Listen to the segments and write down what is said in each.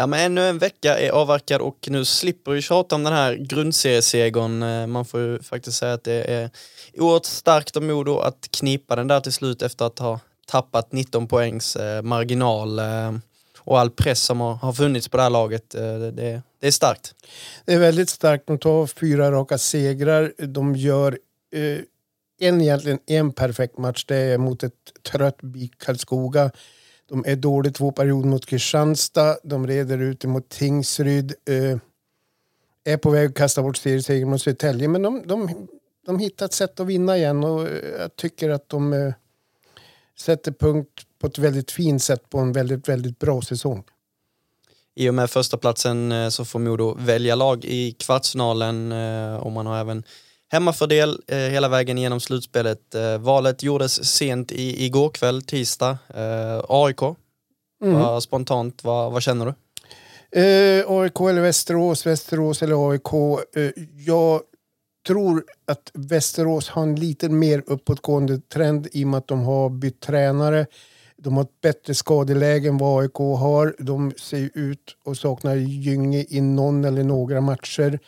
Ja, men ännu en vecka är avverkad och nu slipper vi tjata om den här grundseriesegern. Eh, man får ju faktiskt säga att det är oerhört starkt av Modo att knipa den där till slut efter att ha tappat 19 poängs eh, marginal eh, och all press som har, funnits på det här laget. Det, det, är starkt. Det är väldigt starkt. De tar fyra raka segrar. De gör en, egentligen en perfekt match. Det är mot ett trött BIK Karlskoga. De är dåliga två perioder mot Kristianstad. De reder ut mot Tingsryd. Eh, är på väg att kasta bort seriesegern mot Södertälje. Men de, de, de hittar ett sätt att vinna igen. Och eh, jag tycker att de eh, sätter punkt på ett väldigt fint sätt på en väldigt, väldigt bra säsong. I och med första platsen eh, så får Modo välja lag i kvartsfinalen eh, och man har även hemmafördel eh, hela vägen genom slutspelet. Eh, Valet gjordes sent i, igår kväll, tisdag. Eh, AIK, Mm. Vad spontant, vad, vad känner du? Eh, AIK eller Västerås, Västerås eller AIK. Eh, jag tror att Västerås har en lite mer uppåtgående trend i och med att de har bytt tränare. De har ett bättre skadeläge än vad AIK har. De ser ut att sakna Gynge i någon eller några matcher.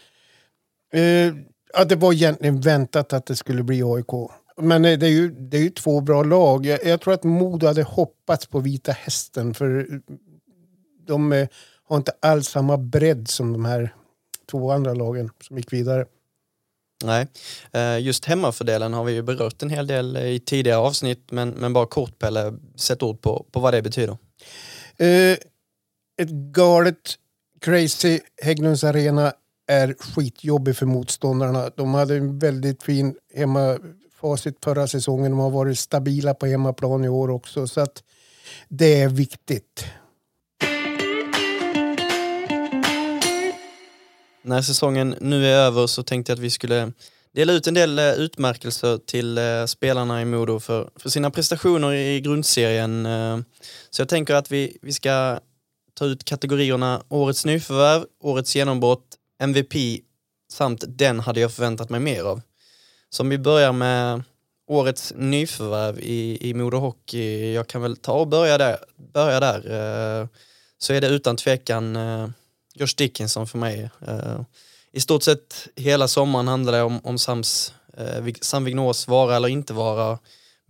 Eh, ja, det var egentligen väntat att det skulle bli AIK. Men eh, det är ju, det är ju två bra lag. Jag, jag tror att Modo hade hoppats på Vita Hästen för de eh, har inte alls samma bredd som de här två andra lagen som gick vidare. Nej, Eh, just hemmafördelen har vi ju berört en hel del i tidigare avsnitt men, men bara kort Pelle, sätt ord på, på vad det betyder. Eh, ett galet crazy Hägglunds arena är skitjobbig för motståndarna. De hade en väldigt fin hemmafacit förra säsongen. De har varit stabila på hemmaplan i år också. Så att det är viktigt. När säsongen nu är över så tänkte jag att vi skulle dela ut en del eh, utmärkelser till eh, spelarna i Modo för, för sina prestationer i grundserien. Eh, så jag tänker att vi, vi ska ta ut kategorierna Årets nyförvärv, Årets genombrott, MVP samt Den hade jag förväntat mig mer av. Så om vi börjar med Årets nyförvärv i, i Modo Hockey, eh, jag kan väl ta och börja där. Börja där. Eh, så är det utan tvekan eh, Josh Dickinson för mig. I stort sett hela sommaren handlade det om, om Sams, Sam Vignås vara eller inte vara.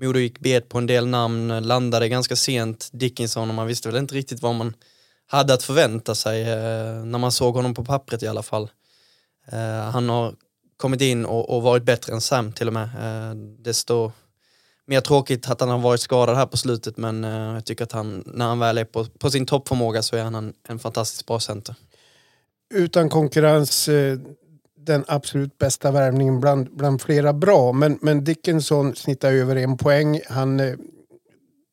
Modo gick bet på en del namn, landade ganska sent. Dickinson och man visste väl inte riktigt vad man hade att förvänta sig eh, när man såg honom på pappret i alla fall. Eh, han har kommit in och, och varit bättre än Sam till och med. Eh, desto mer tråkigt att han har varit skadad här på slutet men jag tycker att han, när han väl är på, på sin toppförmåga så är han en, en fantastiskt bra center. Utan konkurrens den absolut bästa värvningen bland, bland flera bra. Men, men Dickinson snittar över en poäng. Han eh,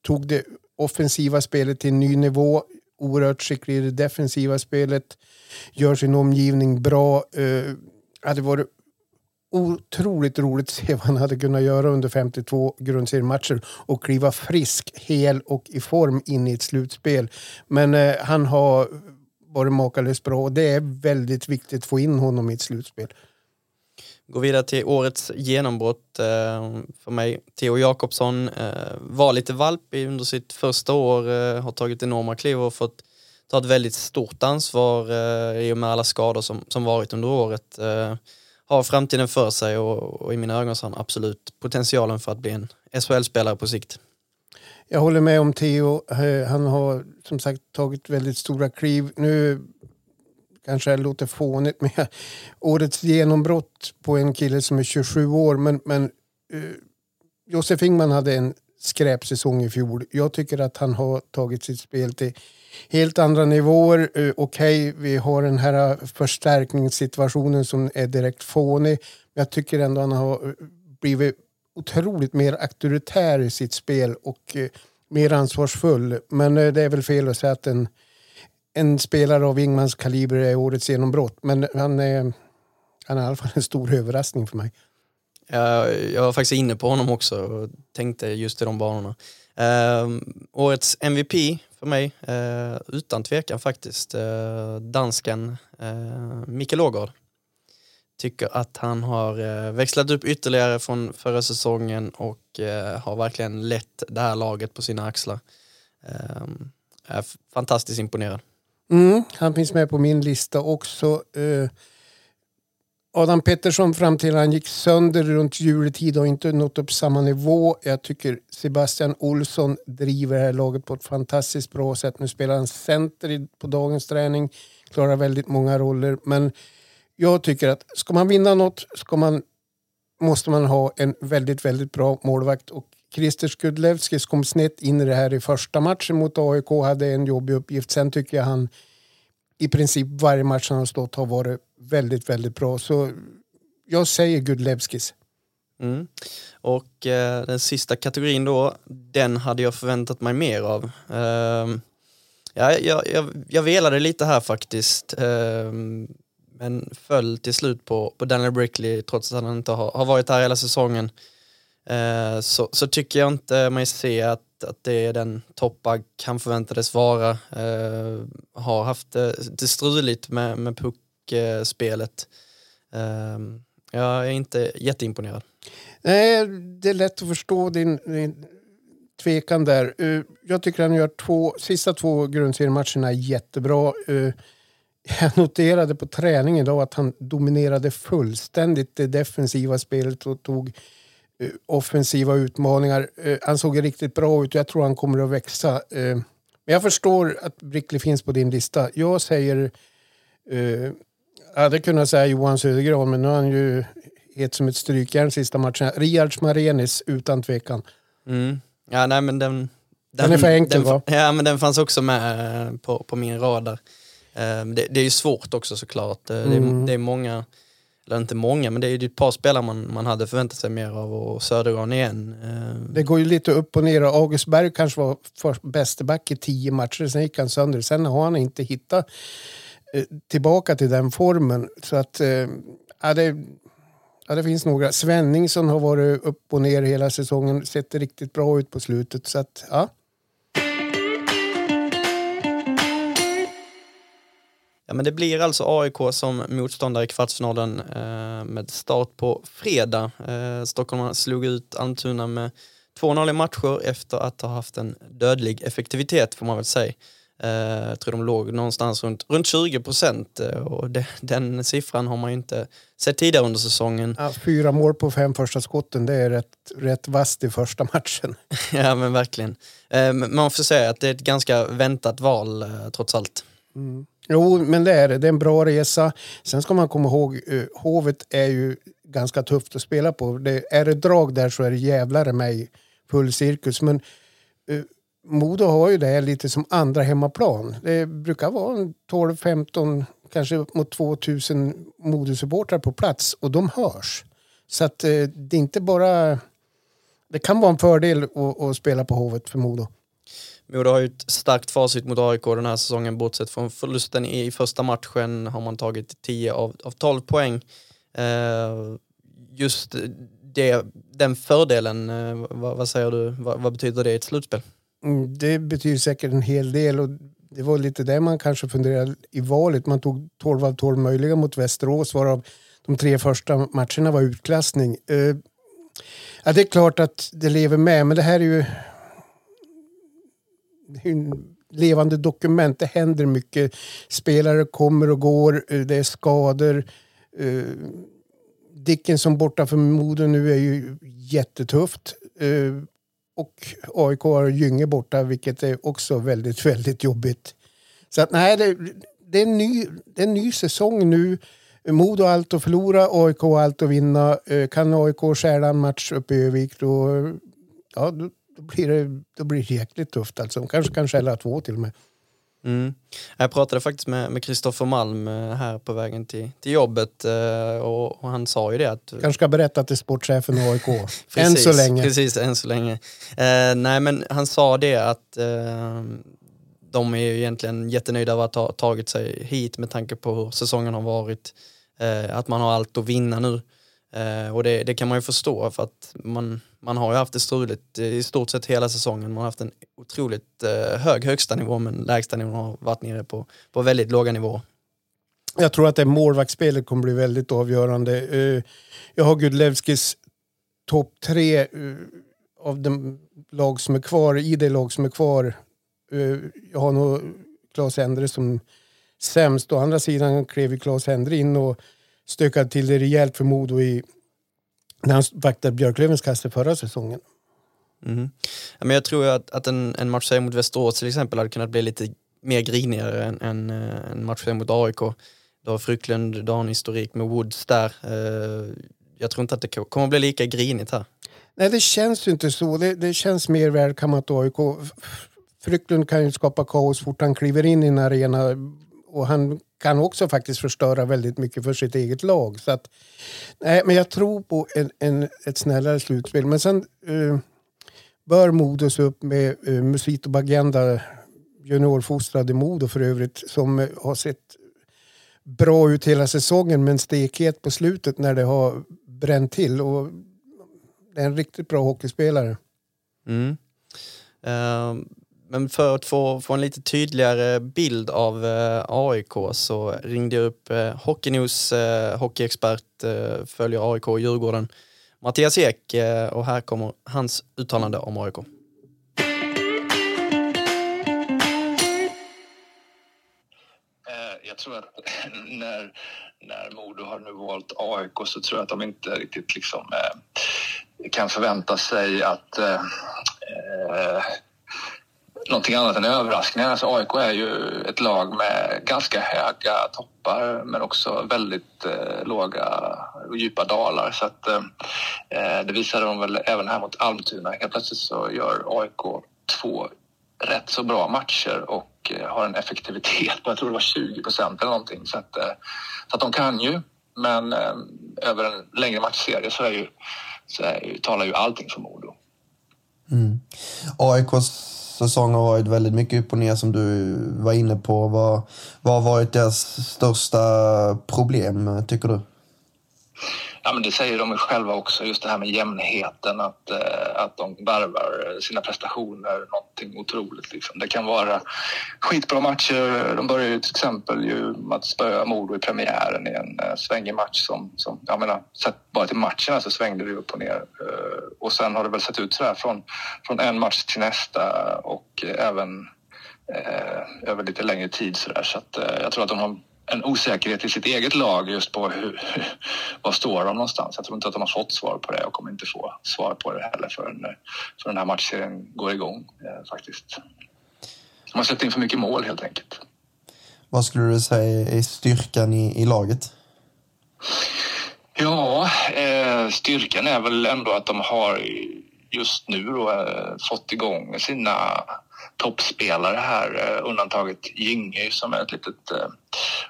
tog det offensiva spelet till en ny nivå. Oerhört skicklig i det defensiva spelet. Gör sin omgivning bra. Eh, hade varit otroligt roligt att se vad han hade kunnat göra under 52 grundseriematcher och kliva frisk, hel och i form in i ett slutspel. Men eh, han har varit makalöst bra och det är väldigt viktigt att få in honom i ett slutspel. Går vidare till årets genombrott eh, för mig. Theo Jakobsson eh, var lite valpig under sitt första år, eh, har tagit enorma kliv och fått ta ett väldigt stort ansvar eh, i och med alla skador som, som varit under året. Eh, har framtiden för sig och, och i mina ögon så har han absolut potentialen för att bli en SHL-spelare på sikt. Jag håller med om Theo. Eh, han har som sagt tagit väldigt stora kliv. Nu kanske låter fånigt med årets genombrott på en kille som är 27 år. Men, men eh, Josef Ingman hade en skräpsäsong i fjol. Jag tycker att han har tagit sitt spel till helt andra nivåer. Eh, Okej, vi har den här förstärkningssituationen som är direkt fånig. Men jag tycker ändå han har eh, blivit otroligt mer auktoritär i sitt spel och eh, mer ansvarsfull. Men eh, det är väl fel att säga att en, en spelare av Ingmans kaliber är årets genombrott. Men han är, han är i alla fall en stor överraskning för mig. Jag, jag var faktiskt inne på honom också och tänkte just i de banorna. Uh, årets MVP för mig, uh, utan tvekan faktiskt, uh, dansken eh, uh, Mikael Ågård. Tycker att han har växlat upp ytterligare från förra säsongen och har verkligen lett det här laget på sina axlar. Ehm, är fantastiskt imponerad. Mm, han finns med på min lista också. Eh, Adam Pettersson fram till han gick sönder runt juletid har inte nått upp samma nivå. Jag tycker Sebastian Olsson driver det här laget på ett fantastiskt bra sätt. Nu spelar han center på dagens träning, klarar väldigt många roller. Men jag tycker att ska man vinna något ska man, måste man ha en väldigt, väldigt bra målvakt. Och Christer Skudlevskis kom snett in i det här i första matchen mot AIK, hade en jobbig uppgift. Sen tycker jag han i princip varje match han har stått har varit väldigt, väldigt bra. Så jag säger Gudlevskis. Mm. Och eh, den sista kategorin då, den hade jag förväntat mig mer av. Eh, ja, jag, jag, jag velade lite här faktiskt. Eh, men föll till slut på, på Daniel Brickley trots att han inte har, har varit här hela säsongen. Eh, så, så tycker jag inte mig se att att det är den toppback han förväntades vara. Eh, har haft det, det struligt med, med puckspelet. Eh, jag är inte jätteimponerad. Nej, det är lätt att förstå din, din tvekan där. Uh, jag tycker han gör två, sista två grundseriematcherna jättebra. Uh, jag noterade på träningen idag att han dominerade fullständigt det defensiva spelet och tog offensiva utmaningar. Eh, han såg riktigt bra ut och jag tror han kommer att växa. Eh, men jag förstår att Brickley finns på din lista. Jag säger... Jag hade kunnat säga Johan Södergran men nu har han ju het som ett strykjärn sista matchen. Riards Marenis utan tvekan. Mm. Ja, nej men den... Den, den är för enkel den, va? Ja men den fanns också med på, på min radar. Det, det är ju svårt också såklart. Mm. Det, är, det är många eller inte många, men det är ju ett par spelare man, man hade förväntat sig mer av och Södergran igen. Eh, det går ju lite upp och ner. August Berg kanske var bäste back i tio matcher, sen gick han sönder. Sen har han inte hittat eh, tillbaka till den formen. Så att, eh, ja, det, ja, det finns några. Svenningsson har varit upp och ner hela säsongen, sett riktigt bra ut på slutet. Så att, ja. Ja, men det blir alltså AIK som motståndare i kvartsfinalen eh, med start på fredag. Eh, Stockholm slog ut Almtuna med 2-0 i matcher efter att ha haft en dödlig effektivitet får man väl säga. Eh, jag tror de låg någonstans runt, runt 20 procent eh, och det, den siffran har man ju inte sett tidigare under säsongen. Ja, fyra mål på fem första skotten, det är rätt, rätt vasst i första matchen. ja men verkligen. Eh, man får säga att det är ett ganska väntat val eh, trots allt. Mm. Jo, men det är det. Det är en bra resa. Sen ska man komma ihåg, uh, Hovet är ju ganska tufft att spela på. Det, är det drag där så är det jävlar mig full cirkus. Men uh, Modo har ju det här lite som andra hemmaplan. Det brukar vara 12-15, kanske mot 2000 Modosupportrar på plats och de hörs. Så att uh, det är inte bara... Det kan vara en fördel att, att spela på Hovet för Modo. Modo har ju ett starkt facit mot AIK den här säsongen. Bortsett från förlusten i första matchen har man tagit 10 av, av 12 poäng. Eh, just det, den fördelen, eh, vad, vad, säger du, vad, vad, betyder det i ett slutspel? Mm, det betyder säkert en hel del och det var lite det man kanske funderade i valet. Man tog 12 av 12 möjliga mot Västerås varav de tre första matcherna var utklassning. Eh, ja, det är klart att det lever med men det här är ju levande dokument. Det händer mycket. Spelare kommer och går, eh, det är skador. Eh, Dickinson borta för Modo nu är ju jättetufft. Eh, och AIK har Gynge borta, vilket är också väldigt, väldigt jobbigt. Så att nej, det, det, är en ny, det är en ny säsong nu. Modo har allt att förlora, AIK har allt att vinna. Kan AIK stjäla en match uppe i Övik då, ja, då, då blir det, då blir det jäkligt tufft. Alltså. De kanske kan skälla två till och med. Mm. Jag pratade faktiskt med Kristoffer Malm eh, här på vägen till, till jobbet eh, och, och han sa ju det att... Kanske ska berätta till sportchefen i AIK. precis, än så länge. Precis, än så länge. Eh, nej men han sa det att eh, de är ju egentligen jättenöjda över att ha tagit sig hit med tanke på hur säsongen har varit. Eh, att man har allt att vinna nu. Eh, och det, det, kan man ju förstå för att man, man har ju haft det struligt eh, i stort sett hela säsongen. Man har haft en otroligt eh, hög högsta nivå men lägsta nivån har varit nere på, på väldigt låga nivåer. Jag tror att det målvaktsspelet kommer bli väldigt avgörande. Eh, jag har Gudlevskis topp tre eh, av de lag som är kvar, i det lag som är kvar. Eh, jag har nog Claes Endre som sämst. Å andra sidan klev ju Claes Endre in och stökade till det rejält för Modo i, när han vaktade Björklövens kasse förra säsongen. Mm. Ja, men jag tror att, att en, en match mot Västerås till exempel hade kunnat bli lite mer grinigare än, än eh, en match mot AIK. Då har Frycklund, du har en historik med Woods där. Eh, jag tror inte att det kommer att bli lika grinigt här. Nej, det känns ju inte så. Det, det känns mer välkammat AIK. Frycklund kan ju skapa kaos fort han kliver in i en arena och han kan också faktiskt förstöra väldigt mycket för sitt eget lag. Så att, nej, men jag tror på en, en, ett snällare slutspel. Men sen uh, bör Modo se upp med eh, uh, Musito Bagenda, Juniorfostrad i Modo för övrigt, som uh, har sett bra ut hela säsongen men stekhet på slutet när det har bränt till. Och det är en riktigt bra hockeyspelare. Mm. Uh, men för att få, få en lite tydligare bild av eh, AIK så ringde jag upp eh, Hockeynews eh, hockeyexpert, eh, följer AIK och Djurgården, Mattias Ek eh, och här kommer hans uttalande om AIK. Eh, jag tror att när, när Modo har nu valt AIK så tror jag att de inte riktigt liksom, eh, kan förvänta sig att eh, eh någonting annat än överraskningar. Alltså AIK är ju ett lag med ganska höga toppar men också väldigt eh, låga och djupa dalar. Så att, eh, eh det visade de väl även här mot Almtuna. Helt plötsligt så gör AIK två rätt så bra matcher och eh, har en effektivitet på, jag tror det var 20 procent eller någonting. Så att, eh, så att de kan ju, men eh, över en längre matchserie så, är ju, så är ju, talar ju allting för Modo. Mm. AIKs säsong har varit väldigt mycket upp och ner som du var inne på. Vad, vad har varit deras största problem, tycker du? Ja, men det säger de själva också, just det här med jämnheten, att, eh, att de värvar sina prestationer någonting otroligt. Liksom. Det kan vara skitbra matcher. De börjar ju till exempel ju med att spöa Modo i premiären i en eh, svängig match som, som jag menar, sett bara till matcherna så svängde det upp och ner. Eh, och sen har det väl sett ut så här från, från en match till nästa och uh, även eh, över lite längre tid så där. Så att, jag tror att de har en osäkerhet i sitt eget lag just på hur, var står de någonstans. Jag tror inte att de har fått svar på det och kommer inte få svar på det heller förrän, för den här matchserien går igång eh, faktiskt. De har släppt in för mycket mål helt enkelt. Vad skulle du säga är styrkan i, i laget? Ja, eh, styrkan är väl ändå att de har just nu då, eh, fått igång sina toppspelare här, eh, undantaget Gynge som är ett litet eh,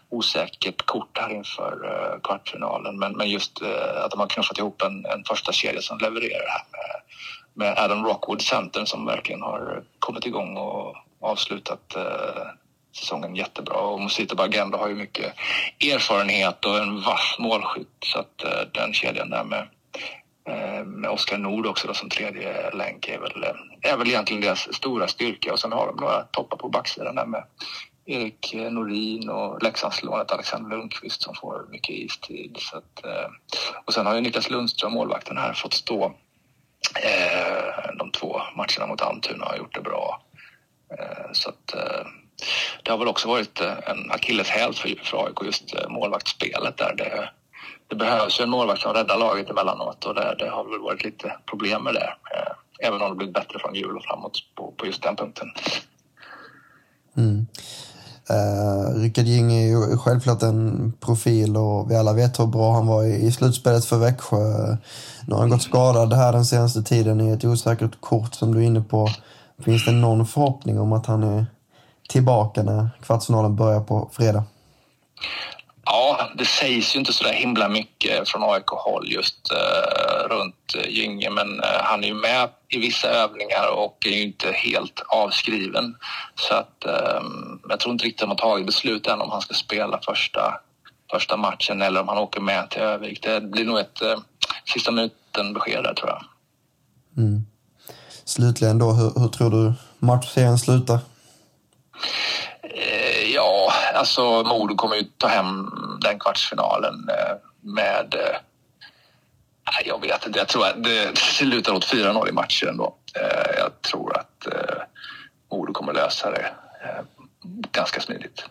osäkert kort här inför eh, kvartsfinalen. Men, men just eh, att de har knuffat ihop en, en första kedja som levererar här med, med Adam Rockwood, centern som verkligen har kommit igång och avslutat eh, säsongen jättebra. Och Musita Bagenda har ju mycket erfarenhet och en vass målskytt så att eh, den kedjan där med Eh, med Oskar Nord också då, som tredje länk är väl, eh, är väl egentligen deras stora styrka. Och sen har de några toppar på backsidan där med Erik Norin och Leksandslånet Alexander Lundqvist som får mycket istid. Så att, eh, och sen har ju Niklas Lundström, målvakten här, fått stå de två matcherna mot Almtuna och gjort det bra. Så att det har väl också varit en akilleshäl för, för AIK, just målvaktsspelet där. Det, det behövs ju en målvakt som räddar laget emellanåt och det, det har väl varit lite problem med det. Eh, även om det blivit bättre från jul och framåt på, på just den punkten. Mm. Uh, Rickard Ging är ju självklart en profil och vi alla vet hur bra han var i, i slutspelet för Växjö. Nu har han gått skadad här den senaste tiden i ett osäkert kort som du är inne på. Finns det någon förhoppning om att han är tillbaka när kvartsfinalen börjar på fredag? Ja, det sägs ju inte så där himla mycket från AIK-håll just eh, runt eh, Gynge, men eh, han är ju med i vissa övningar och är ju inte helt avskriven. Så att eh, jag tror inte riktigt de har tagit beslut än om han ska spela första, första matchen eller om han åker med till Övik. Det blir nog ett eh, sista minuten-besked där tror jag. Mm. Slutligen då, hur, hur tror du matchserien slutar? Eh, alltså Modo kommer ju ta hem den kvartsfinalen eh, med... Eh, jag vet inte, jag tror att det lutar åt 4-0 i matchen ändå. Jag tror att Modo kommer lösa det ganska smidigt.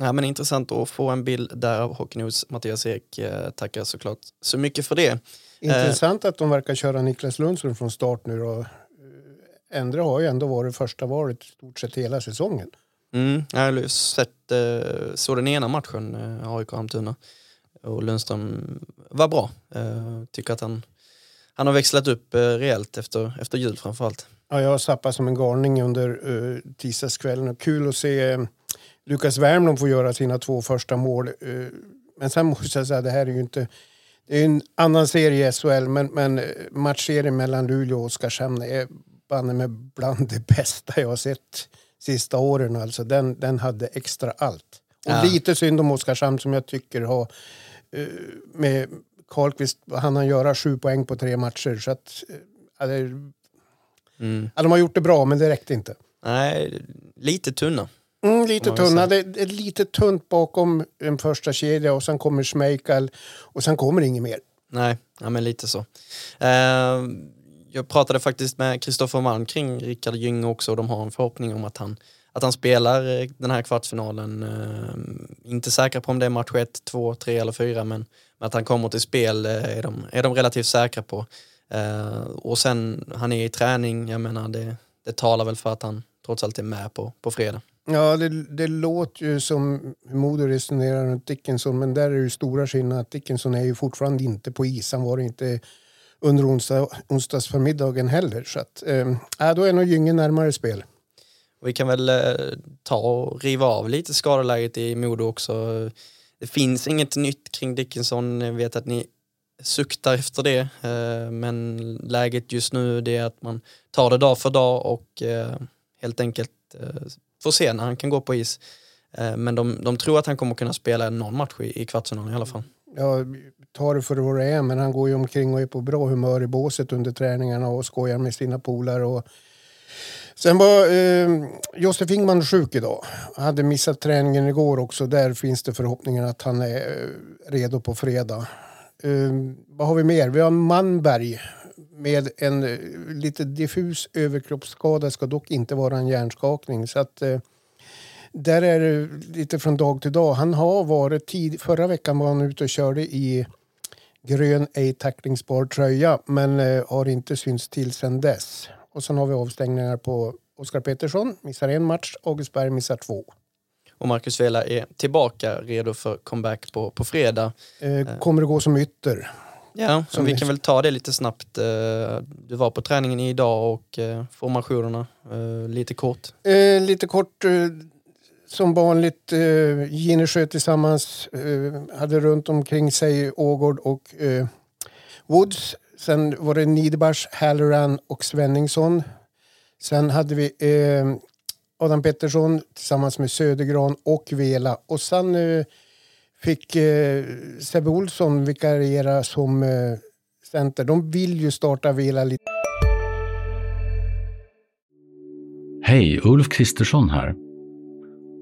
Ja, men intressant att få en bild där av Hockeynews. Mattias Ek tackar såklart så mycket för det. Intressant att de verkar köra Niklas Lundström från start nu. Då. Endre har ju ändå varit första valet stort sett hela säsongen. Mm, jag har sett, eh, såg den ena matchen, eh, AIK Almtuna. Och Lundström var bra. Eh, tycker att han, han har växlat upp rejält efter, efter jul framförallt. Ja, jag har sappat som en galning under uh, tisdagskvällen. Kul att se Lukas Wernbloom få göra sina två första mål. Men sen måste jag säga, det här är ju inte... Det är en annan serie i SHL, men, men matchserien mellan Luleå och Oskarshamn är banne med bland det bästa jag har sett sista åren. Alltså, den, den hade extra allt. Och ja. lite synd om Oskarshamn som jag tycker har uh, med Karlqvist, han han göra sju poäng på tre matcher. Så att, uh, det, mm. ja, de har gjort det bra, men det räckte inte. Nej, lite tunna. Mm, lite tunna. Det är lite tunt bakom en första kedja och sen kommer Schmeichel och sen kommer inget mer. Nej, ja, men lite så. Uh, jag pratade faktiskt med Kristoffer Malm kring Rickard Gynge också och de har en förhoppning om att han, att han spelar eh, den här kvartsfinalen. Eh, inte säkra på om det är match 1, 2, 3 eller 4 men, att han kommer till spel eh, är, de, är de relativt säkra på. Och sen han är i träning, jag menar det, det talar väl för att han trots allt är med på, på fredag. Ja, det, det låter ju som Modo resonerar runt Dickinson, men där är det ju stora skillnader. Dickinson är ju fortfarande inte på is. Han var inte under onsdag, onsdagsförmiddagen heller. Så att, äh, då är nog Gynge närmare spel. Vi kan väl eh, ta och riva av lite skadeläget i Modo också. Det finns inget nytt kring Dickinson. Jag vet att ni suktar efter det. Eh, men läget just nu är att man tar det dag för dag och eh, helt enkelt eh, får se när han kan gå på is. Eh, men de, de tror att han kommer kunna spela någon match i, i kvartsfinalen i alla fall. Ja, ta det för vad det är, men han går ju omkring och är på bra humör i båset under träningarna och skojar med sina polare. Och... Sen var eh, Josef Ingman sjuk idag. Hade missat träningen igår också. Där finns det förhoppningar att han är eh, redo på fredag. Eh, vad har vi mer? Vi har Manberg med en eh, lite diffus överkroppsskada. Det Ska dock inte vara en hjärnskakning. Så att, eh, där är det lite från dag till dag. Han har varit tid, förra veckan var han ute och körde i grön ej tacklingsbar tröja men eh, har inte synts till sen dess. Och sen har vi avstängningar på Oskar Pettersson, missar en match, August missar två. Och Marcus Vela är tillbaka, redo för comeback på, på fredag. Eh, kommer att gå som ytter. Ja, som vi kan väl ta det lite snabbt. Eh, du var på träningen idag och eh, formationerna, eh, lite kort. lite kort som vanligt, eh, Ginesjö tillsammans eh, hade runt omkring sig Ågård och eh, Woods. Sen var det Niederbach, Halloran och Svenningsson. Sen hade vi eh, Adam Pettersson tillsammans med Södergran och Vela. Och sen eh, fick eh, Sebbe Olsson vikariera som eh, center. De vill ju starta Vela lite. Hej, Ulf Kristersson här.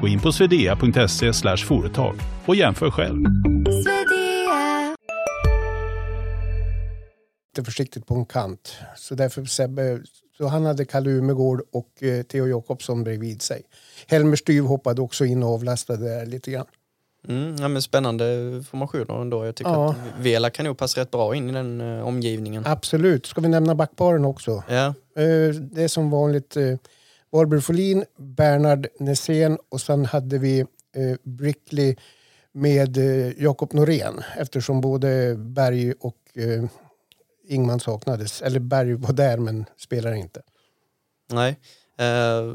Gå in på swedea.se företag och jämför själv. Lite försiktigt på en kant. Så därför Sebbe Så han hade Kalle Umegård och eh, Theo Jakobsson bredvid sig. Helmer Styv hoppade också in och avlastade där lite grann. Mm, ja, men spännande formationer ändå. Jag tycker Ja. att Vela kan nog passa rätt bra in i den eh, omgivningen. Absolut. Ska vi nämna backparen också? Ja, Eh, det är som vanligt eh, Barbro Folin, Bernhard Nässén och sen hade vi eh, Brickley med eh, Jakob Norén eftersom både Berg och eh, Ingman saknades. Eller Berg var där men spelar inte. nej. Eh,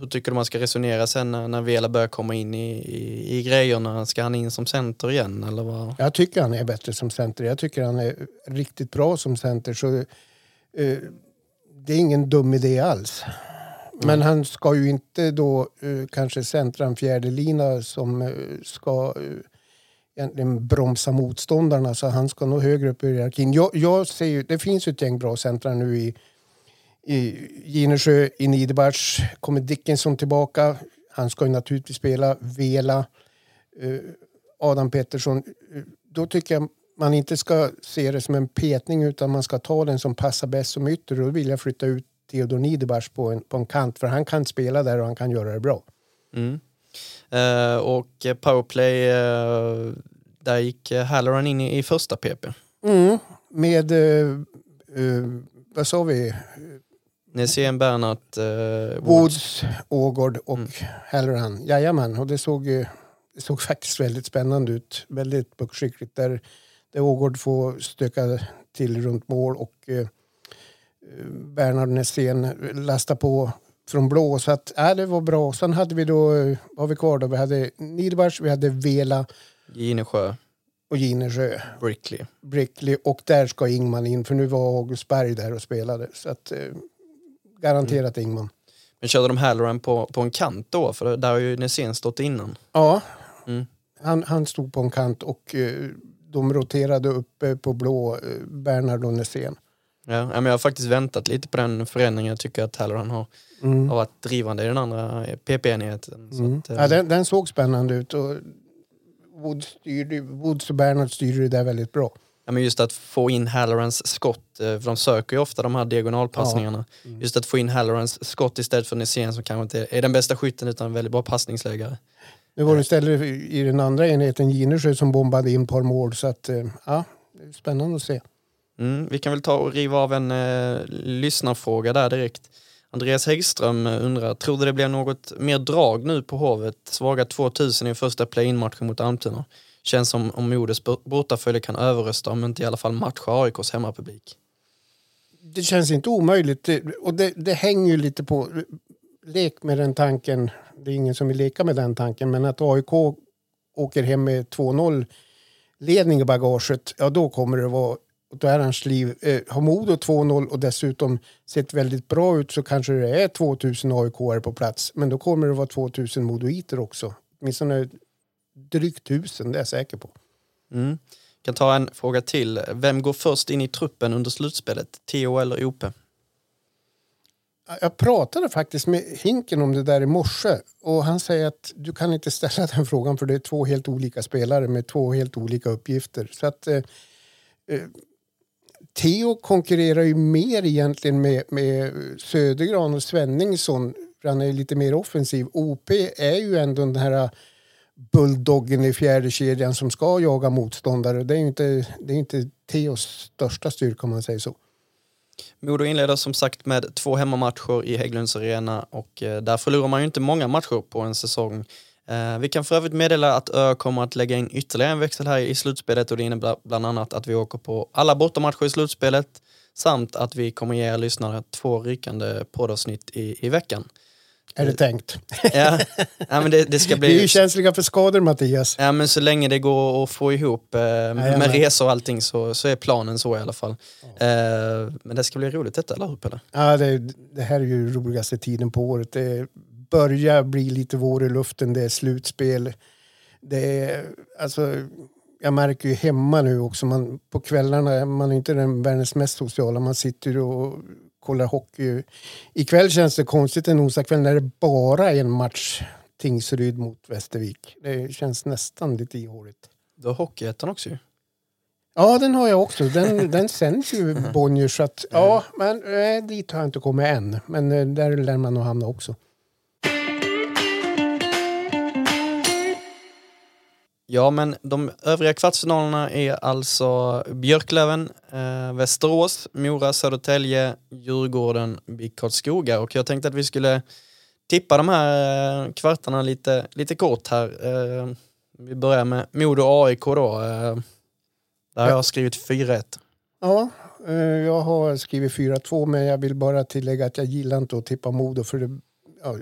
hur tycker du man ska resonera sen när, när Vela börjar komma in i, i, i grejerna? Ska han in som center igen eller vad? Jag tycker han är bättre som center. Jag tycker han är riktigt bra som center. Så, eh, det är ingen dum idé alls. Mm. Men han ska ju inte då eh, kanske centra en fjärde lina som eh, ska eh, egentligen bromsa motståndarna. Så han ska nog högre upp i hierarkin. Jag, jag ser ju, det finns ju ett gäng bra centra nu i, i Ginesjö, i Niederbach. Kommer Dickinson tillbaka. Han ska ju naturligtvis spela. Vela. Eh, Adam Pettersson. Då tycker jag man inte ska se det som en petning utan man ska ta den som passar bäst som ytter. Då vill jag flytta ut Theodor Niederbach på en, på en kant för han kan spela där och han kan göra det bra. Mm. Eh, och powerplay, eh, där gick Halloran in i, i första PP. Mm. Med, eh, eh, vad sa vi, Nässén, Bernhardt, eh, Woods. Ågård och Halloran. Jajamän, och det såg, eh, det såg faktiskt väldigt spännande ut. Väldigt puckskickligt där, där Ågård får stöka till runt mål och eh, Bernhard Nässén lasta på från blå. Så att, ja, det var bra. Sen hade vi då, eh, vad har vi kvar då? Vi hade Niederbach, vi hade Vela Ginesjö, och Ginesjö. Brickley. Brickley och där ska Ingman in för nu var August Berg där och spelade. Så att, eh, garanterat Ingman. Men körde de Halloran på, på en kant då? För där har ju Nässén stått innan. Ja, Mm. han, han stod på en kant och eh, de roterade uppe på blå, eh, Bernhard och Nässén. Ja, ja, men jag har faktiskt väntat lite på den förändringen. Jag tycker att Halloran har, Mm. har varit drivande i den andra PP-enheten. Mm. eh, Ja, den, den såg spännande ut och Woods, styrde, Woods och Bernhard styrde det där väldigt bra. Ja, men just att få in Hallorans skott, eh, för de söker ju ofta de här diagonalpassningarna. Mm. Just att få in Hallorans skott istället för Nässén som kanske inte är den bästa skytten utan en väldigt bra passningsläggare. Nu var det istället i den andra enheten Ginesjö som bombade in ett par mål så att eh, ja, det är spännande att se. Mm, vi kan väl ta och riva av en eh, lyssnarfråga där direkt. Andreas Häggström eh, undrar, tror du det blir något mer drag nu på Hovet? Svaga 2000 i första play-in-matchen mot Almtuna. Känns som om Modos bortafölje kan överrösta om inte i alla fall matcha AIKs hemmapublik. det känns inte omöjligt. Det, och det, det hänger ju lite på... Lek med den tanken. Det är ingen som vill leka med den tanken. Men att AIK åker hem med 2-0 ledning i bagaget. Ja, då kommer det vara ett herrans liv. Eh, har Modo 2-0 och dessutom sett väldigt bra ut så kanske det är 2000 aik på plats. Men då kommer det vara 2000 modoiter också. Åtminstone drygt 1000, det är jag säker på. Mm. Kan ta en fråga till. Vem går först in i truppen under slutspelet? TO eller OP? Jag pratade faktiskt med Hinken om det där i morse och han säger att du kan inte ställa den frågan för det är två helt olika spelare med två helt olika uppgifter. Så att eh, eh, Theo konkurrerar ju mer egentligen med, med Södergran och Svenningsson för han är lite mer offensiv. OP är ju ändå den här bulldoggen i fjärde kedjan som ska jaga motståndare. Det är ju inte, det är inte Theos största styrka om man säger så. Modo inleder som sagt med två hemmamatcher i Hägglunds arena och eh, där förlorar man ju inte många matcher på en säsong. Eh, vi kan för övrigt meddela att Ö kommer att lägga in ytterligare en växel här i slutspelet och det innebär bland annat att vi åker på alla bortamatcher i slutspelet samt att vi kommer ge er lyssnare två rykande poddavsnitt i, i veckan. Är det tänkt? Ja, ja men det, det ska Vi är ju bli... känsliga för skador Mattias. Ja men så länge det går att få ihop eh, med Jajamän. resor och allting så, så är planen så i alla fall. Eh, men det ska bli roligt detta, eller hur Pelle? Ja, det, det här är ju roligaste tiden på året. Det börjar bli lite vår i luften, det är slutspel. Det är, alltså, jag märker ju hemma nu också, man, på kvällarna, man är inte den världens mest sociala, man sitter och kollar hockey. Ikväll känns det konstigt en onsdagkväll när det bara är en match Tingsryd mot Västervik. Det känns nästan lite ihåligt. Du har Hockeyettan också ju. Ja, den har jag också. Den, den sänds ju Bonniers. Så att, ja, men eh, dit har jag inte kommit än. Men eh, där lär man nog hamna också. Ja, men de övriga kvartsfinalerna är alltså Björklöven, eh, Västerås, Mora, Södertälje, Djurgården, BIK Karlskoga. Och jag tänkte att vi skulle tippa de här eh, kvartarna lite, lite kort här. Eh, vi börjar med Modo AIK då. Eh, där har jag skrivit 4-1. Ja, eh, jag har skrivit 4-2 men jag vill bara tillägga att jag gillar inte att tippa Modo för det,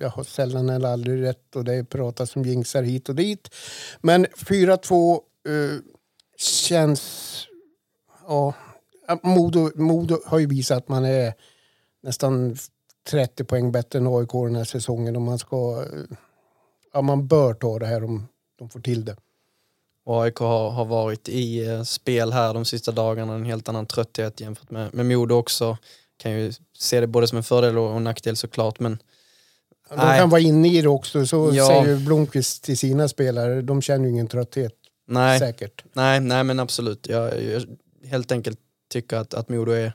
jag har sällan eller aldrig rätt och det pratas som jinxar hit och dit. Men 4-2 eh, känns... Ja, Modo, Modo har ju visat att man är nästan 30 poäng bättre än AIK den här säsongen och man ska... Eh, ja, man bör ta det här om de får till det. Och AIK har, har varit i eh, spel här de sista dagarna, en helt annan trötthet jämfört med, med Modo också. Kan ju se det både som en fördel och en nackdel såklart, men de Nej. kan vara inne i det också, så Ja. säger Blomqvist till sina spelare. De känner ju ingen trötthet, nej, säkert. nej, nej men absolut. Jag, jag helt enkelt tycker att, att Modo är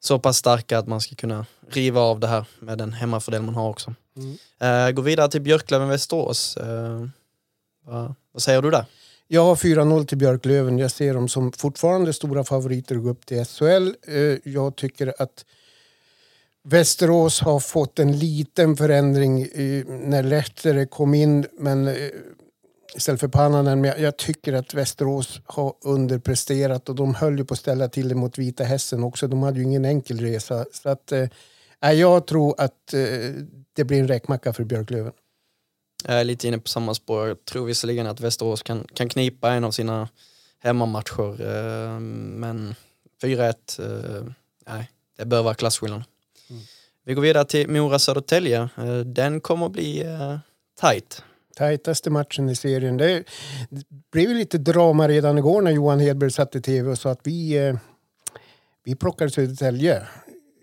så pass starka att man ska kunna riva av det här med den hemmafördel man har också. Mm. Eh, gå vidare till Björklöven-Västerås. Eh, vad, vad säger du där? Jag har 4-0 till Björklöven. Jag ser dem som fortfarande stora favoriter att gå upp till SHL. Eh, Jag tycker att Västerås har fått en liten förändring när Lehtere kom in men eh, istället för Pannanen. Men jag- jag tycker att Västerås har underpresterat och de höll ju på att ställa till det mot Vita Hästen också. De hade ju ingen enkel resa. Så att, eh, jag tror att eh, det blir en räkmacka för Björklöven. Jag är lite inne på samma spår. Jag tror visserligen att Västerås kan, kan knipa en av sina hemmamatcher. Eh, men 4-1, eh, nej, det bör vara klasskillnad. Vi går vidare till Mora-Södertälje. Eh, den kommer att bli eh, tight. tajtaste matchen i serien. Det blev lite drama redan igår när Johan Hedberg satt i tv och sa att vi, eh, vi plockar Södertälje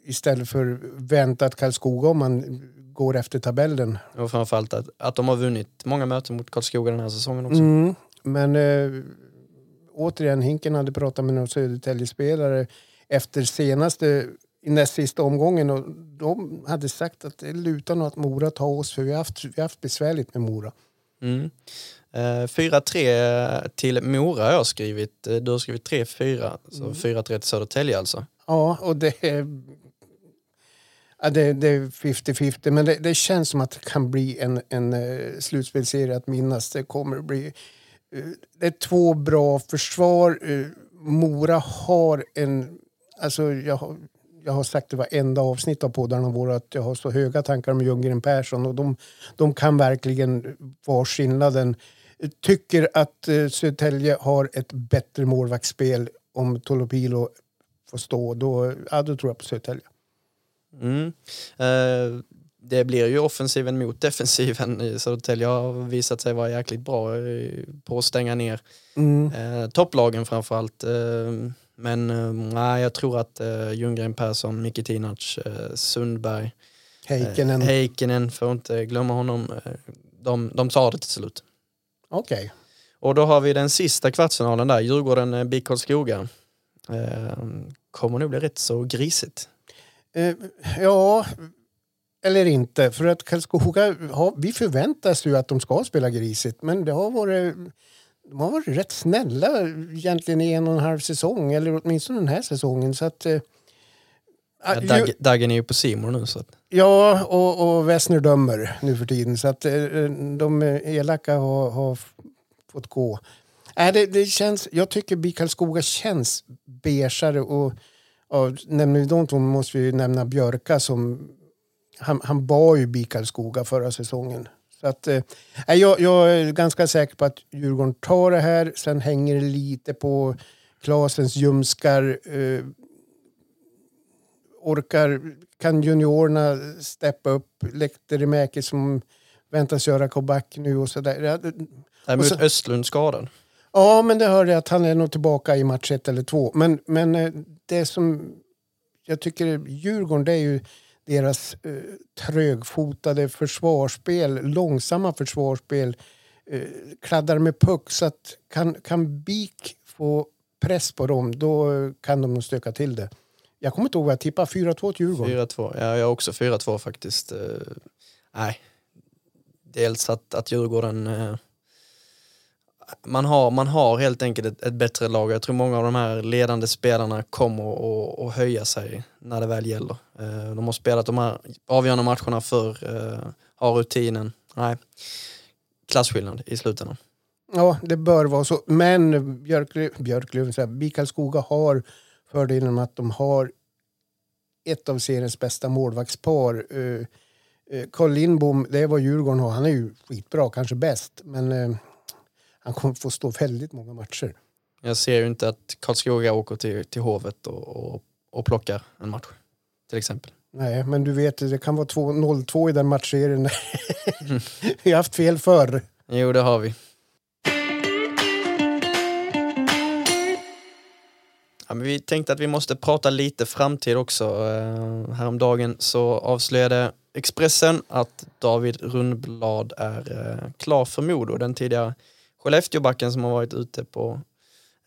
istället för väntat Karlskoga om man går efter tabellen. Och framförallt att, att de har vunnit många möten mot Karlskoga den här säsongen också. Mm. Men eh, återigen, Hinken hade pratat med några Södertälje-spelare efter senaste i näst sista omgången och de hade sagt att det lutar nog att Mora tar oss för vi har haft, vi har haft besvärligt med Mora. Mm. Eh, 4-3 till Mora har jag skrivit. Eh, Du har skrivit 3-4, så 4-3 till Södertälje alltså. Ja, och det är... Ja, det, det är 50-50, men det, det känns som att det kan bli en, en eh, slutspelsserie att minnas. Det kommer bli... eh, det är två bra försvar. Eh, Mora har en... Alltså, jag, har, jag har sagt det varenda avsnitt av poddarna våra att jag har så höga tankar om Ljunggren Persson och de, de kan verkligen vara skillnaden. Tycker att eh, Södertälje har ett bättre målvaktsspel om Tolopilo får stå. Då, ja, då tror jag på Södertälje. Mm. Eh, det blir ju offensiven mot defensiven. i Södertälje har visat sig vara jäkligt bra eh, på att stänga ner eh, topplagen framförallt. Eh, men eh, nej, jag tror att eh, Ljunggren Persson, Micke Tinac, eh, Sundberg, Heikkinen. eh, Heikkinen, får inte glömma honom. De, de tar det till slut. Okej. Och då har vi den sista kvartsfinalen där, Djurgården-BIK Karlskoga. Eh, kommer nog bli rätt så grisigt. Eh, ja, eller inte. För att Karlskoga, har, vi förväntas ju att de ska spela grisigt. Men det har varit, de har varit rätt snälla egentligen i en och en halv säsong. Eller åtminstone den här säsongen. Så att, eh, Ja, ju- Dag, Daggen är ju på Simon nu så att, Ja, och, och Wessner dömer nu för tiden. Så att eh, de elaka har, har fått gå. Äh, det, det känns, jag tycker BIK Karlskoga känns beigare. Och, och nämner vi de två måste vi nämna Björka som... Han, han bar ju BIK Karlskoga förra säsongen. Så att, eh, nej, jag, jag är ganska säker på att Djurgården tar det här. Sen hänger det lite på Klasens ljumskar. Eh, orkar, kan juniorerna steppa upp? Lehterimäki som väntas göra comeback nu och sådär. Däremot så- Östlund. Ja, men det hörde jag att han är nog tillbaka i match ett eller två. Men, men eh, det som jag tycker Djurgården det är ju deras eh, trögfotade försvarsspel, långsamma försvarsspel, eh, kladdar med puck. Så att kan, kan BIK få press på dem, då eh, kan de nog stöka till det. Jag kommer inte ihåg vad jag tippade, 4-2 till Djurgården. 4-2, ja jag har också 4-2 faktiskt. Eh, nej, dels att, att Djurgården eh, man har, man har helt enkelt ett, ett, bättre lag. Jag tror många av de här ledande spelarna kommer att, höja sig när det väl gäller. Eh, de har spelat de här avgörande matcherna för eh, har rutinen. Nej, klasskillnad i slutändan. Ja, det bör vara så. Men Björklöven, Björklöven Mikael Skoga har fördelen att de har ett av seriens bästa målvaktspar. Eh, eh, Carl Lindbom, det är vad Djurgården har. Han är ju skitbra, kanske bäst. Men han kommer få stå väldigt många matcher. Jag ser ju inte att Karlskoga åker till, till Hovet och, och, och plockar en match. Till exempel. Nej, men du vet, det kan vara 0-2 i den matchserien. mm. Vi har haft fel förr. Jo, det har vi. Ja, men vi tänkte att vi måste prata lite framtid också. Uh, häromdagen så avslöjade Expressen att David Rundblad är uh, klar för Modo. Den tidigare Skellefteåbacken som har varit ute på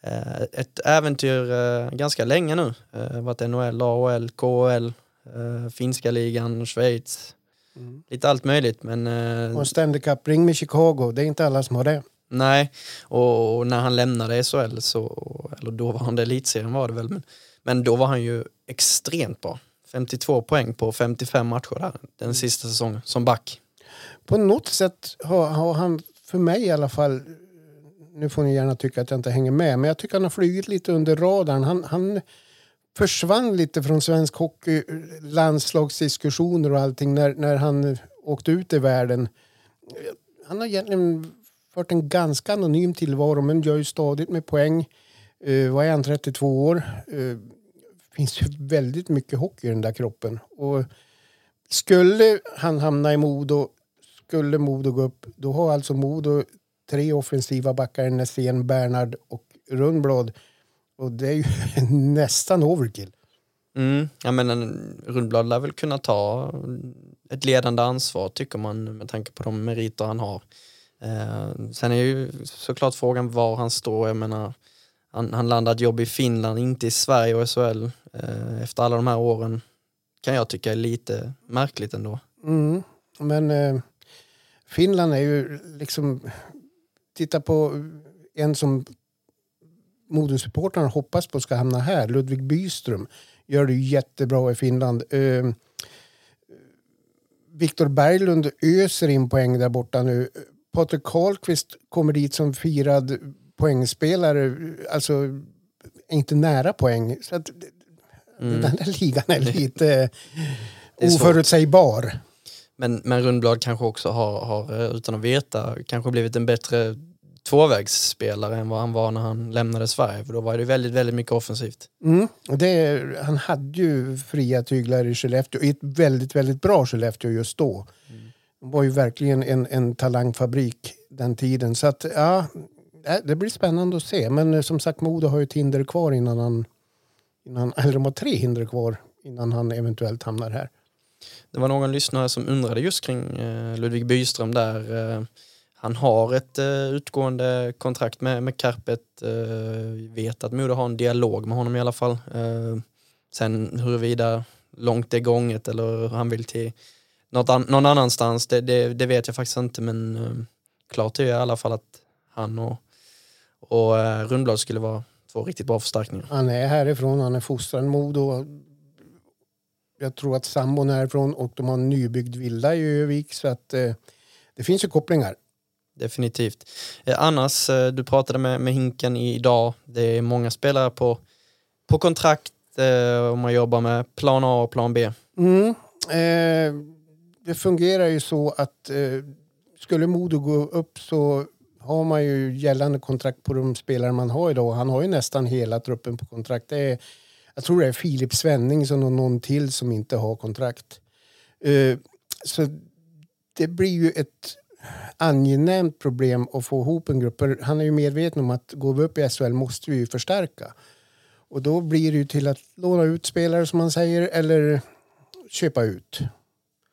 uh, ett äventyr uh, ganska länge nu. Uh, varit NHL, AHL, KHL, uh, finska ligan, Schweiz. Mm. Lite allt möjligt men... Uh, och Stanley Cup-ring med Chicago, det är inte alla som har det. Nej, och, när han lämnade SHL så, eller då var han det elitserien var det väl, men, men då var han ju extremt bra. 52 poäng på 55 matcher där, den mm. sista säsongen, som back. På något sätt har, har, han, för mig i alla fall, nu får ni gärna tycka att jag inte hänger med, men jag tycker han har flugit lite under radarn. Han, han försvann lite från svensk hockey, landslagsdiskussioner och allting när, när han åkte ut i världen. Han har egentligen fört en ganska anonym tillvaro men gör ju stadigt med poäng. Uh, vad är han, 32 år? Uh, finns ju väldigt mycket hockey i den där kroppen. Och skulle han hamna i Modo, skulle Modo gå upp, då har alltså Modo tre offensiva backar, Nässén, Bernhard och Rundblad. Och det är ju nästan overkill. Mm. Ja, men Rundblad lär väl kunna ta ett ledande ansvar tycker man med tanke på de meriter han har. Eh, sen är ju såklart frågan var han står. Jag menar, han, han landade jobb i Finland, inte i Sverige och SHL. Eh, efter alla de här åren kan jag tycka är lite märkligt ändå. Mm. Men eh, Finland är ju liksom... Titta på en som modesupportrarna hoppas på ska hamna här, Ludvig Byström. Gör det jättebra i Finland. Eh, Viktor Berglund öser in poäng där borta nu. Patrik Karlqvist kommer dit som firad poängspelare, alltså inte nära poäng. Så att, mm. Den där ligan är lite är oförutsägbar. Men, men Rundblad kanske också har, har, eh, utan att veta, kanske blivit en bättre tvåvägsspelare än vad han var när han lämnade Sverige. För då var det väldigt, väldigt mycket offensivt. Mm. Det, han hade ju fria tyglar i Skellefteå, i ett väldigt, väldigt bra Skellefteå just då. Mm. Det var ju verkligen en, en talangfabrik den tiden. Så att, ja, det blir spännande att se. Men eh, som sagt, Modo har ju ett hinder kvar innan han... Innan, eller de har tre hinder kvar innan han eventuellt hamnar här. Det var någon lyssnare som undrade just kring eh, Ludvig Byström där. Eh, han har ett eh, utgående kontrakt med, med Karpet. Vi vet att Modo har en dialog med honom i alla fall. Sen huruvida långt det är gånget eller hur han vill till något an någon annanstans, det, det, det, vet jag faktiskt inte men klart är i alla fall att han och, och Rundblad skulle vara två riktigt bra förstärkningar. Han är härifrån, han är fostrad Modo. Jag tror att sambon är härifrån och de har en nybyggd villa i Övik så att uh, det finns ju kopplingar. Definitivt. Eh, annars, eh, du pratade med, med Hinken idag. Det är många spelare på, på kontrakt eh, om man jobbar med plan A och plan B. Mm. Eh, det fungerar ju så att eh, skulle Modo gå upp så har man ju gällande kontrakt på de spelare man har idag. Han har ju nästan hela truppen på kontrakt. Det är, jag tror det är Filip Svenningsson och någon till som inte har kontrakt. Eh, så det blir ju ett angenämt problem att få ihop en grupp. Han är ju medveten om att går vi upp i SHL måste vi ju förstärka. Och då blir det ju till att låna ut spelare som man säger eller köpa ut.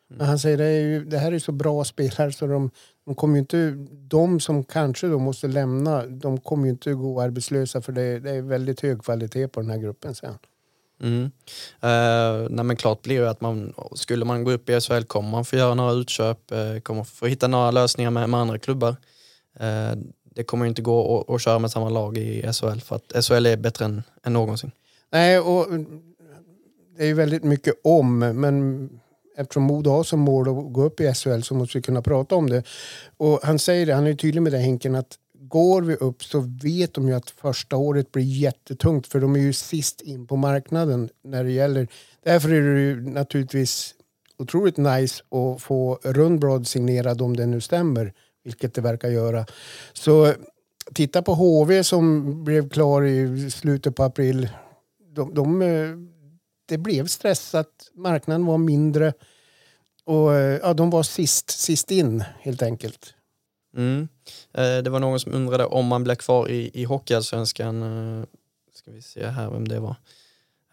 Men han säger det, är ju, det här är så bra spelare så de, de kommer inte, de som kanske då måste lämna, de kommer ju inte gå arbetslösa för det, det är väldigt hög kvalitet på den här gruppen sen. Mm. Eh, nej men klart blir det att man, skulle man gå upp i SHL kommer man få göra några utköp, eh, kommer få hitta några lösningar med, med andra klubbar. Eh, det kommer inte gå att, att köra med samma lag i SHL för att SHL är bättre än, än någonsin. Nej, och mm, det är ju väldigt mycket om, men eftersom Modo har som mål att gå upp i SHL så måste vi kunna prata om det. Och han säger det, han är tydlig med det Henken, att går vi upp så vet de ju att första året blir jättetungt för de är ju sist in på marknaden när det gäller. Därför är det ju naturligtvis otroligt nice att få Rundblad signerad om det nu stämmer, vilket det verkar göra. Så titta på HV som blev klar i slutet på april. De, de, det blev stressat, marknaden var mindre och ja, de var sist, sist in helt enkelt. Mm. Eh, det var någon som undrade om man blir kvar i, i Hockeyallsvenskan. Eh, ska vi se här vem det var.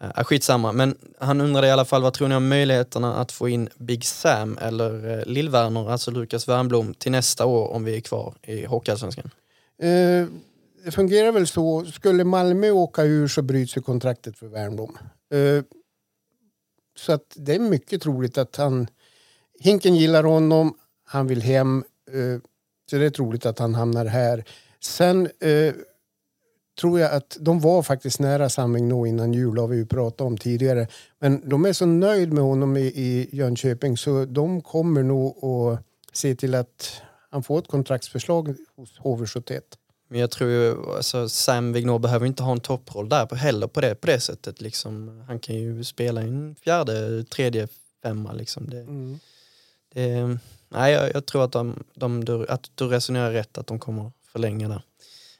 Äh, skitsamma, men han undrade i alla fall vad tror ni om möjligheterna att få in Big Sam eller Lill-Werner, alltså Lukas Wernbloom, till nästa år om vi är kvar i Hockeyallsvenskan? Eh, det fungerar väl så. Skulle Malmö åka ur så bryts ju kontraktet för Wernbloom. Eh, så att det är mycket troligt att han... Hinken gillar honom, han vill hem. Eh, så det är troligt att han hamnar här. Sen eh, tror jag att de var faktiskt nära Sam nå innan jul, har vi ju pratat om tidigare. Men de är så nöjd med honom i, i Jönköping så de kommer nog att se till att han får ett kontraktsförslag hos HV71. Men jag tror ju, alltså Sam Vignor behöver inte ha en topproll där på, heller på det, på det sättet. Liksom. Han kan ju spela en fjärde, tredje femma. Liksom. Det, mm. det, nej, jag, jag, tror att, de, de, att du resonerar rätt, att de kommer förlänga där.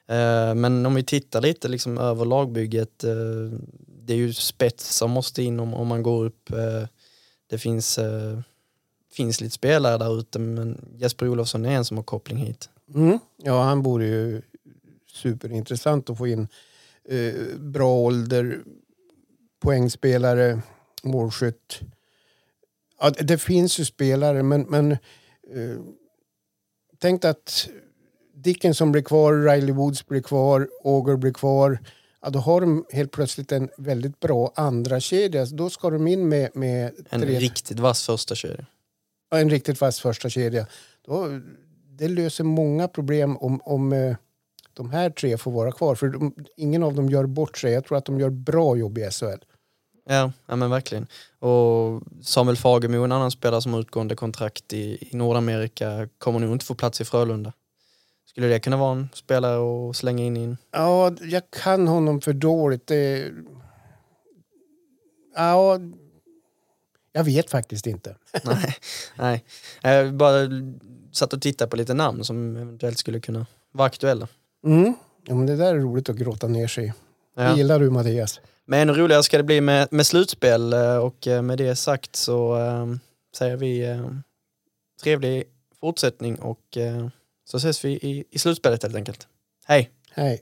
Eh, men om vi tittar lite liksom över lagbygget, eh, det är ju spets som måste in om, om man går upp. Eh, det finns, eh, finns lite spelare där ute men Jesper Olofsson är en som har koppling hit. Mm. Ja, han borde ju superintressant att få in eh, bra ålder, poängspelare, målskytt. Ja, det finns ju spelare men, men eh, tänk att Dickinson blir kvar, Riley Woods blir kvar, Auger blir kvar. Ja, då har de helt plötsligt en väldigt bra andra kedja. Då ska de in med... med en tre... riktigt vass första kedja. Ja, en riktigt vass första kedja. Då, det löser många problem om, om eh, de här tre får vara kvar. För de, ingen av dem gör bort sig. Jag tror att de gör bra jobb i SHL. Ja, ja men verkligen. Och Samuel Fagemo, en annan spelare som har utgående kontrakt i, i Nordamerika, kommer nog inte få plats i Frölunda. Skulle det kunna vara en spelare att slänga in i en... Ja, jag kan honom för dåligt. Det... Ja, jag vet faktiskt inte. nej, nej. Jag bara satt och tittade på lite namn som eventuellt skulle kunna vara aktuella. Mm. Ja, men det där är roligt att gråta ner sig. Ja. Det gillar du Mattias. Men ännu roligare ska det bli med, med slutspel eh, och eh, med det sagt så äh, säger vi äh, trevlig fortsättning och äh, så ses vi i, i slutspelet helt enkelt. Hej! Hej!